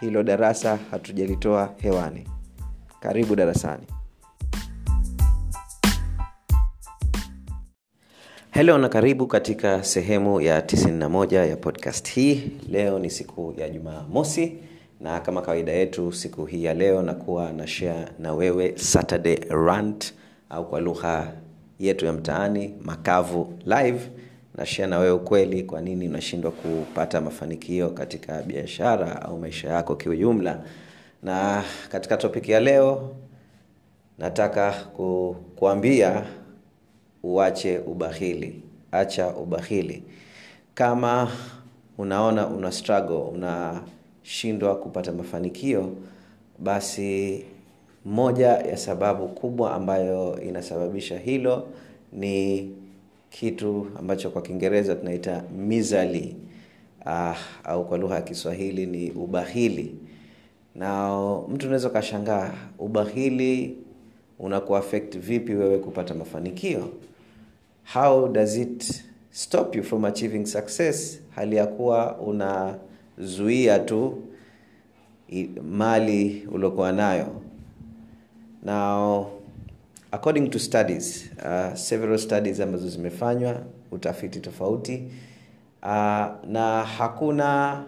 hilo darasa hatujalitoa hewani. Karibu darasani. Helo na karibu katika sehemu ya 91 ya podcast hii. Leo ni siku ya jumaa mosi na kama kawaida yetu siku hii ya leo nakuwa na share na wewe saturday rant au kwa lugha yetu ya mtaani makavu live na share na wewe ukweli kwa nini unashindwa kupata mafanikio katika biashara au maisha yako kiujumla. Na katika topiki ya leo nataka ku, kuambia uache ubahili. Acha ubahili. Kama unaona una struggle unashindwa kupata mafanikio basi moja ya sababu kubwa ambayo inasababisha hilo ni kitu ambacho kwa kiingereza tunaita mizali ah, au kwa lugha ya kiswahili ni ubahili. Na mtu unaweza ukashangaa ubahili unakuafect vipi wewe kupata mafanikio? How does it stop you from achieving success? Hali ya kuwa unazuia tu mali uliokuwa nayo. Now according to studies uh, several studies ambazo zimefanywa utafiti tofauti uh, na hakuna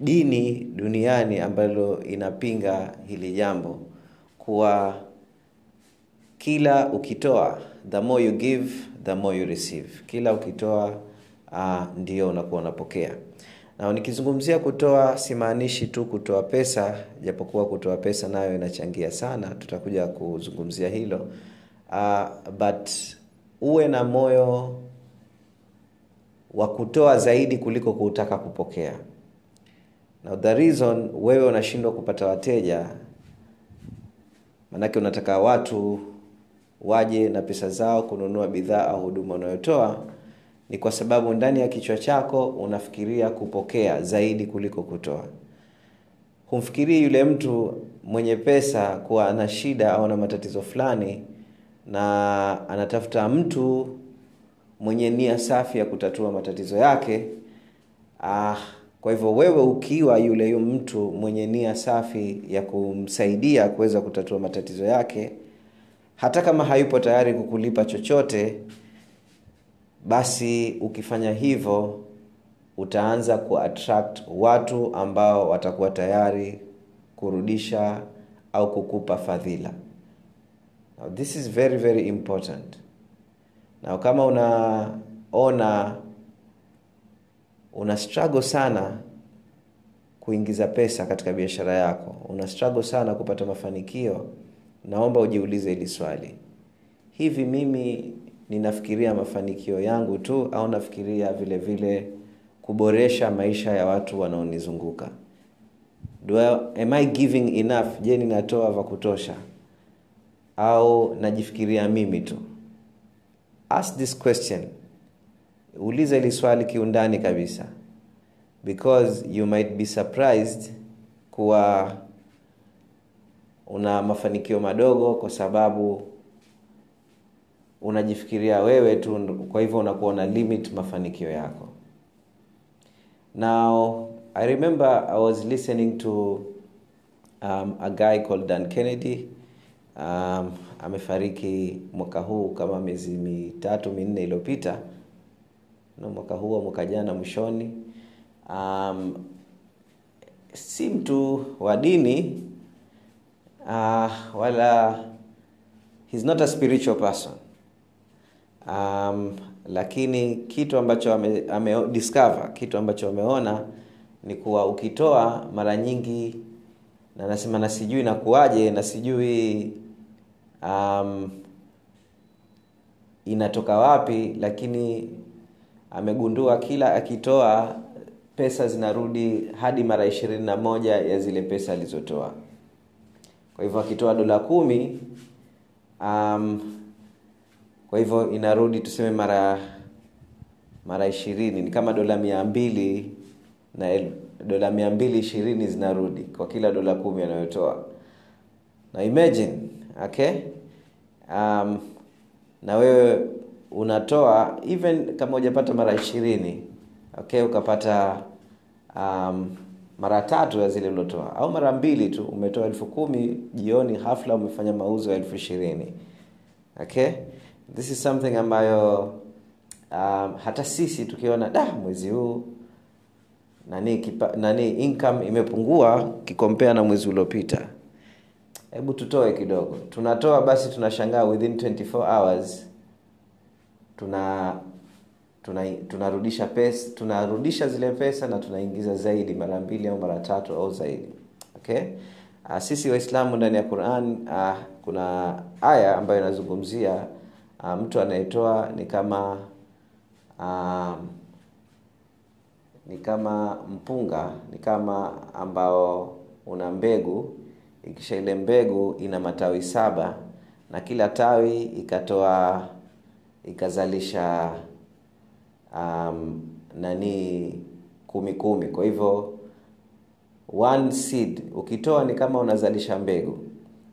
dini duniani ambalo inapinga hili jambo kuwa kila ukitoa the more you give the more you receive. Kila ukitoa uh, ndio unakuwa unapokea na nikizungumzia kutoa simaanishi tu kutoa pesa japokuwa kutoa pesa nayo inachangia sana tutakuja kuzungumzia hilo. Uh, but uwe na moyo wa kutoa zaidi kuliko kutaka kupokea. Now the reason wewe unashindwa kupata wateja manake unataka watu waje na pesa zao kununua bidhaa au huduma unayotoa ni kwa sababu ndani ya kichwa chako unafikiria kupokea zaidi kuliko kutoa. Humfikirii yule mtu mwenye pesa kuwa ana shida au ana matatizo fulani na anatafuta mtu mwenye nia safi ya kutatua matatizo yake. Ah, kwa hivyo wewe ukiwa yule yu mtu mwenye nia safi ya kumsaidia kuweza kutatua matatizo yake hata kama hayupo tayari kukulipa chochote basi ukifanya hivyo utaanza kuattract watu ambao watakuwa tayari kurudisha au kukupa fadhila. Now, this is very very important. Na kama unaona una struggle sana kuingiza pesa katika biashara yako una struggle sana kupata mafanikio naomba ujiulize hili swali. Hivi mimi ninafikiria mafanikio yangu tu au nafikiria vile vile kuboresha maisha ya watu wanaonizunguka. Am I giving enough? Je ninatoa vya kutosha? Au najifikiria mimi tu? Ask this question. Uliza hili swali kiundani kabisa. Because you might be surprised kuwa una mafanikio madogo kwa sababu unajifikiria wewe tu kwa hivyo unakuwa una limit mafanikio yako. Now i remember i was listening to um, a guy called dan kennedy. Um, amefariki mwaka huu kama miezi mitatu minne iliyopita. No mwaka huu au mwaka jana mwishoni. Um, si mtu wa dini uh, wala he's not a spiritual person um, lakini kitu ambacho ame, ame discover kitu ambacho ameona ni kuwa ukitoa mara nyingi na nasema na sijui nakuaje na sijui um, inatoka wapi lakini amegundua kila akitoa pesa zinarudi hadi mara ishirini na moja ya zile pesa alizotoa. Kwa hivyo akitoa dola kumi um, kwa hivyo inarudi tuseme mara mara ishirini. Ni kama dola mia mbili na dola mia mbili ishirini zinarudi kwa kila dola kumi anayotoa. Na imagine okay? Um, na wewe unatoa even kama hujapata mara ishirini okay? Ukapata um, mara tatu ya zile uliotoa au mara mbili tu umetoa elfu kumi jioni hafla umefanya mauzo ya elfu ishirini okay this is something ambayo um, hata sisi tukiona da mwezi huu nani kipa, nani income imepungua kikompea na mwezi uliopita. Hebu tutoe kidogo. Tunatoa basi tunashangaa within 24 hours tuna tuna tunarudisha pesa tunarudisha zile pesa na tunaingiza zaidi mara mbili au mara tatu au zaidi. Okay? Uh, sisi waislamu ndani ya quran uh, kuna aya ambayo inazungumzia uh, mtu anayetoa ni kama uh, ni kama mpunga ni kama ambao una mbegu. Ikisha ile mbegu ina matawi saba na kila tawi ikatoa ikazalisha um, nani kumi kumi. Kwa hivyo one seed ukitoa ni kama unazalisha mbegu.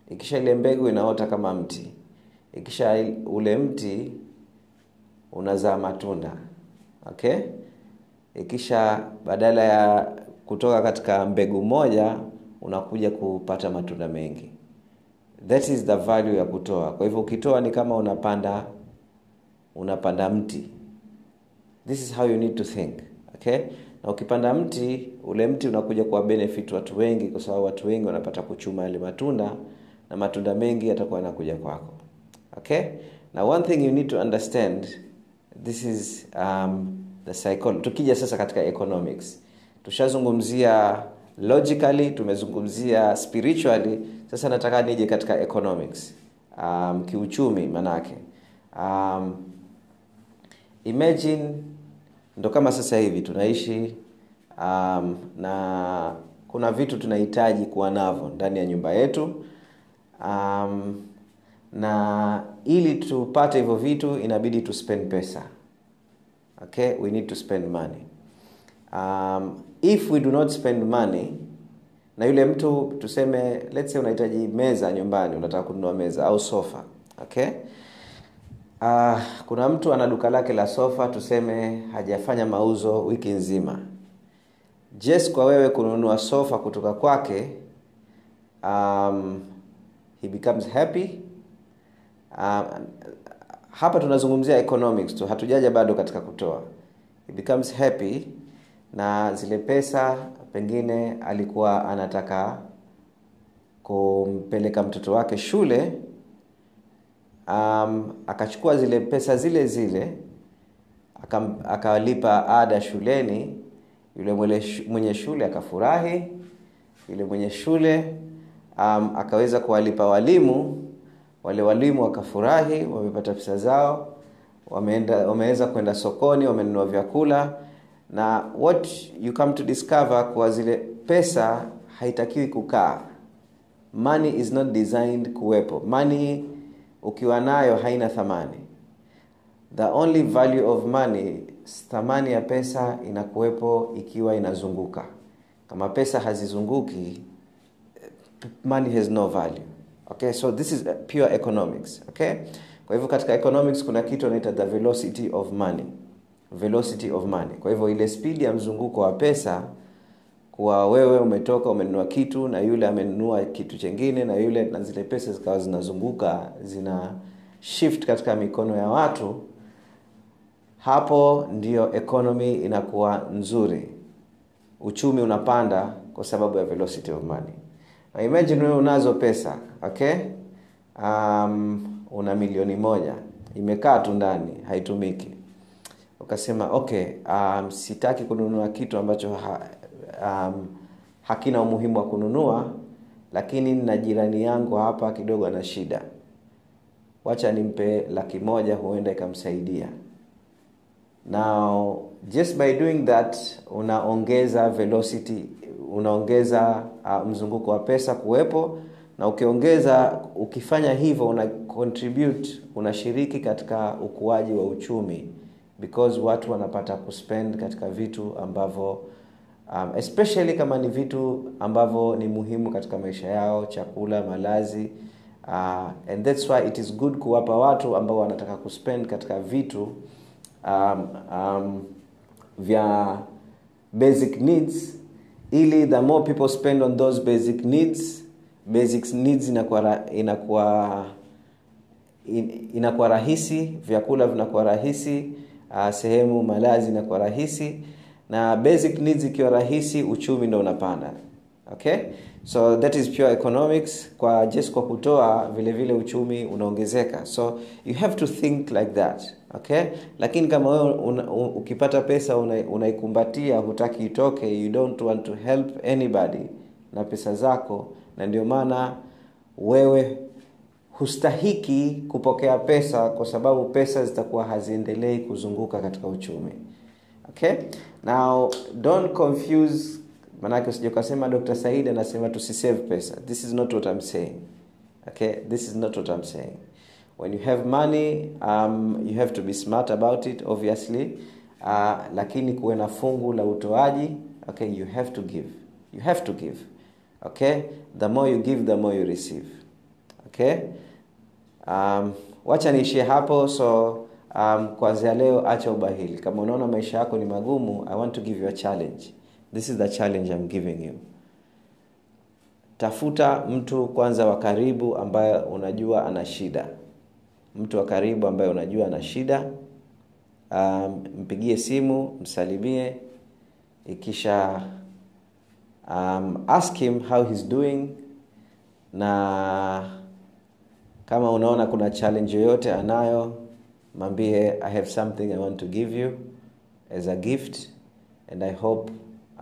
Ikisha ile mbegu inaota kama mti ikisha ule mti unazaa matunda. Okay? Ikisha badala ya kutoka katika mbegu moja unakuja kupata matunda mengi. That is the value ya kutoa. Kwa hivyo ukitoa ni kama unapanda unapanda mti. This is how you need to think. Okay? Na ukipanda mti ule mti unakuja kuwa benefit watu wengi kwa sababu watu wengi wanapata kuchuma yale matunda na matunda mengi yatakuwa yanakuja kwako okay? Now one thing you need to understand this is um, the psychology tukija sasa katika economics. Tushazungumzia logically tumezungumzia spiritually. Sasa nataka nije katika economics. Um, kiuchumi manake. Um, imagine ndo kama sasa hivi tunaishi um, na kuna vitu tunahitaji kuwa navyo ndani ya nyumba yetu. Um, na ili tupate hivyo vitu inabidi tu spend pesa. Okay we need to spend money. Um, if we do not spend money na yule mtu tuseme let's say unahitaji meza nyumbani unataka kununua meza au sofa okay? Uh, kuna mtu ana duka lake la sofa tuseme hajafanya mauzo wiki nzima. Just kwa wewe kununua sofa kutoka kwake um, he becomes happy um, hapa tunazungumzia economics tu hatujaja bado katika kutoa. He becomes happy na zile pesa pengine alikuwa anataka kumpeleka mtoto wake shule um, akachukua zile pesa zile zile akam, akalipa ada shuleni. Yule mwenye shule akafurahi yule mwenye shule um, akaweza kuwalipa walimu wale walimu wakafurahi wamepata pesa zao wameenda wameweza kwenda sokoni wamenunua vyakula na what you come to discover kuwa zile pesa haitakiwi kukaa. Money is not designed kuwepo. Money ukiwa nayo haina thamani. The only value of money thamani ya pesa inakuwepo ikiwa inazunguka. Kama pesa hazizunguki money has no value okay so this is pure economics okay? Kwa hivyo katika economics kuna kitu anaita the velocity of money. Velocity of money. Kwa hivyo ile spidi ya mzunguko wa pesa kuwa wewe umetoka umenunua kitu na yule amenunua kitu chengine na yule na zile pesa zikawa zinazunguka zina shift katika mikono ya watu hapo ndio economy inakuwa nzuri. Uchumi unapanda kwa sababu ya velocity of money imagine wewe unazo pesa okay? Um, una milioni moja. Imekaa tu ndani haitumiki. Ukasema okay um, sitaki kununua kitu ambacho ha, um, hakina umuhimu wa kununua lakini na jirani yangu hapa kidogo ana shida. Wacha nimpe laki moja huenda ikamsaidia. Now just by doing that unaongeza velocity unaongeza mzunguko wa pesa kuwepo na ukiongeza ukifanya hivyo una contribute unashiriki katika ukuaji wa uchumi because watu wanapata kuspend katika vitu ambavyo um, especially kama ni vitu ambavyo ni muhimu katika maisha yao chakula malazi uh, and that's why it is good kuwapa watu ambao wanataka kuspend katika vitu um, um, vya basic needs ili the more people spend on those basic needs basic needs inakuwa inakuwa in, inakuwa rahisi vyakula vinakuwa rahisi uh, sehemu malazi inakuwa rahisi. Na basic needs ikiwa rahisi uchumi ndo unapanda okay? So that is pure economics. Kwa just kwa kutoa vile vile uchumi unaongezeka. So you have to think like that. Okay? Lakini kama wewe ukipata pesa unaikumbatia una hutaki itoke you don't want to help anybody na pesa zako na ndio maana wewe hustahiki kupokea pesa kwa sababu pesa zitakuwa haziendelei kuzunguka katika uchumi. Okay? Now don't confuse manake usije ukasema dr said anasema tusisave pesa. This is not what i'm saying. Okay? This is not what i'm saying. When you have money um, you have to be smart about it obviously. Uh, lakini kuwe na fungu la utoaji okay you have to give. You have to give. Okay? The more you give the more you receive. Okay? Um, wacha niishie hapo so um, kwanzia leo acha ubahili. Kama unaona maisha yako ni magumu i want to give you a challenge this is the challenge I'm giving you. Tafuta mtu kwanza wa karibu ambaye unajua ana shida. Mtu wa karibu ambaye unajua ana shida um, mpigie simu msalimie. Ikisha um, ask him how he's doing. Na kama unaona kuna challenge yoyote anayo mwambie i have something i want to give you as a gift and i hope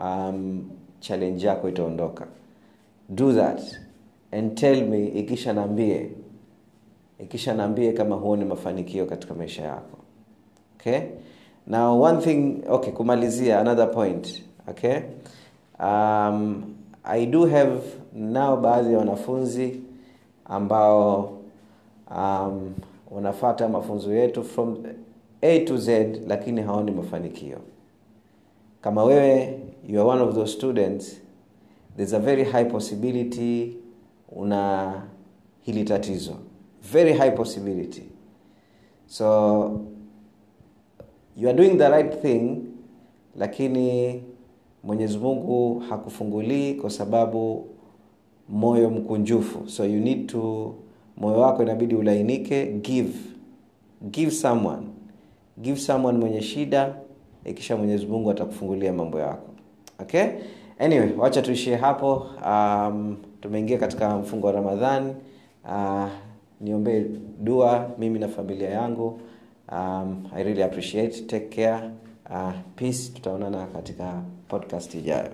um, challenge yako itaondoka. Do that and tell me ikisha naambie ikisha naambie kama huoni mafanikio katika maisha yako. Okay? Now one thing okay kumalizia another point okay? Um, i do have nao baadhi ya wanafunzi ambao um, wanafata mafunzo yetu from a to z lakini haoni mafanikio kama wewe you are one of those students there's a very high possibility una hili tatizo. Very high possibility. So you are doing the right thing lakini mwenyezi mungu hakufungulii kwa sababu moyo mkunjufu. So you need to moyo wako inabidi ulainike give give someone. Give someone mwenye shida ikisha mwenyezi mungu atakufungulia mambo yako. Okay? Anyway wacha tuishie hapo. Um, tumeingia katika mfungo wa Ramadhani. uh, niombee dua mimi na familia yangu. Um, i really appreciate. Take care. Uh, peace. Tutaonana katika podcast ijayo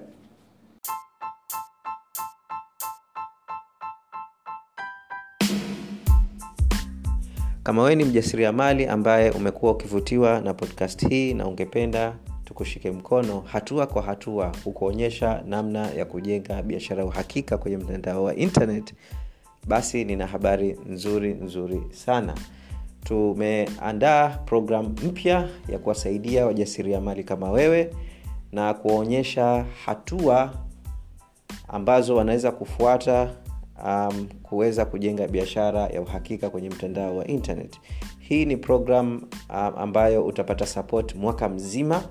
kama wewe ni mjasiriamali ambaye umekuwa ukivutiwa na podcast hii na ungependa tukushike mkono hatua kwa hatua kukuonyesha namna ya kujenga biashara uhakika kwenye mtandao wa internet basi nina habari nzuri nzuri sana. Tumeandaa programu mpya ya kuwasaidia wajasiriamali kama wewe na kuwaonyesha hatua ambazo wanaweza kufuata um, kuweza kujenga biashara ya uhakika kwenye mtandao wa internet. Hii ni program um, ambayo utapata support mwaka mzima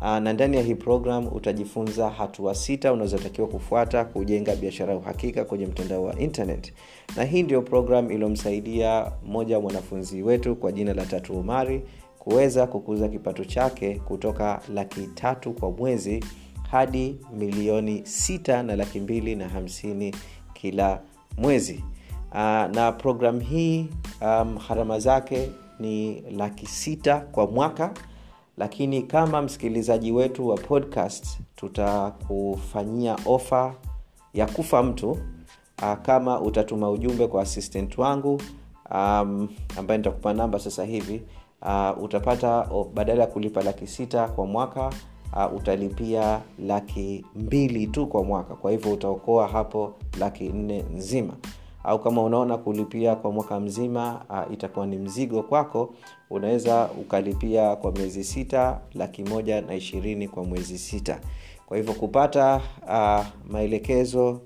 uh, na ndani ya hii program utajifunza hatua sita unazotakiwa kufuata kujenga biashara ya uhakika kwenye mtandao wa internet. Na hii ndio program iliyomsaidia mmoja wa mwanafunzi wetu kwa jina la tatu umari kuweza kukuza kipato chake kutoka laki tatu kwa mwezi hadi milioni sita na laki mbili na hamsini kila mwezi. Uh, na program hii um, zake ni laki sita kwa mwaka lakini kama msikilizaji wetu wa podcast tutakufanyia ofa ya kufa mtu uh, kama utatuma ujumbe kwa assistant wangu um, ambaye nitakupa namba sasa hivi uh, utapata badala ya kulipa laki sita kwa mwaka uh, utalipia laki mbili tu kwa mwaka. Kwa hivyo utaokoa hapo laki nne nzima. Au kama unaona kulipia kwa mwaka mzima uh, itakuwa ni mzigo kwako unaweza ukalipia kwa miezi sita laki moja na ishirini kwa mwezi sita. Kwa hivyo kupata uh, maelekezo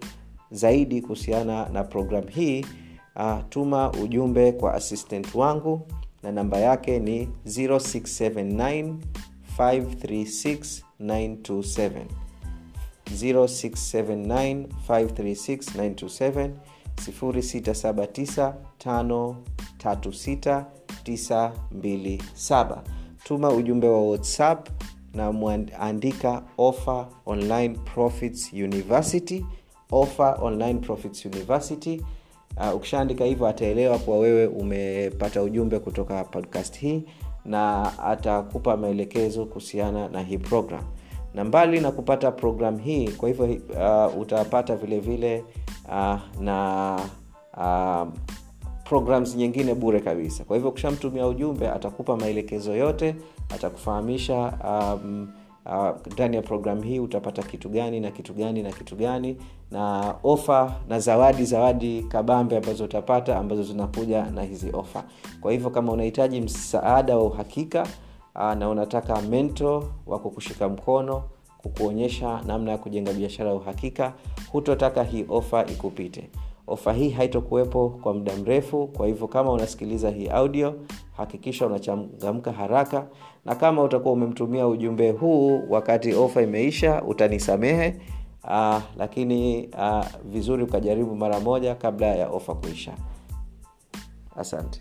zaidi kuhusiana na programu hii uh, tuma ujumbe kwa assistant wangu na namba yake ni 0679 536 927 0679 536 927 679 tuma ujumbe wa whatsapp na mwandika offer online profits university offer online profits university. Uh, ukishaandika hivyo ataelewa kuwa wewe umepata ujumbe kutoka podcast hii na atakupa maelekezo kuhusiana na hii program. Na mbali na kupata program hii kwa hivyo uh, utapata vile vile uh, na uh, programs nyingine bure kabisa. Kwa hivyo ukishamtumia ujumbe atakupa maelekezo yote atakufahamisha um, ndani uh, ya programu hii utapata kitu gani na kitu gani na kitu gani na ofa na zawadi zawadi kabambe ambazo utapata ambazo zinakuja na hizi ofa kwa hivyo kama unahitaji msaada wa uhakika uh, na unataka mento wa kukushika mkono kukuonyesha namna ya kujenga biashara ya uhakika hutotaka hii ofa ikupite ofa hii haitokuwepo kwa muda mrefu kwa hivyo kama unasikiliza hii audio hakikisha unachangamka haraka na kama utakuwa umemtumia ujumbe huu wakati ofa imeisha utanisamehe uh, lakini uh, vizuri ukajaribu mara moja kabla ya ofa kuisha. Asante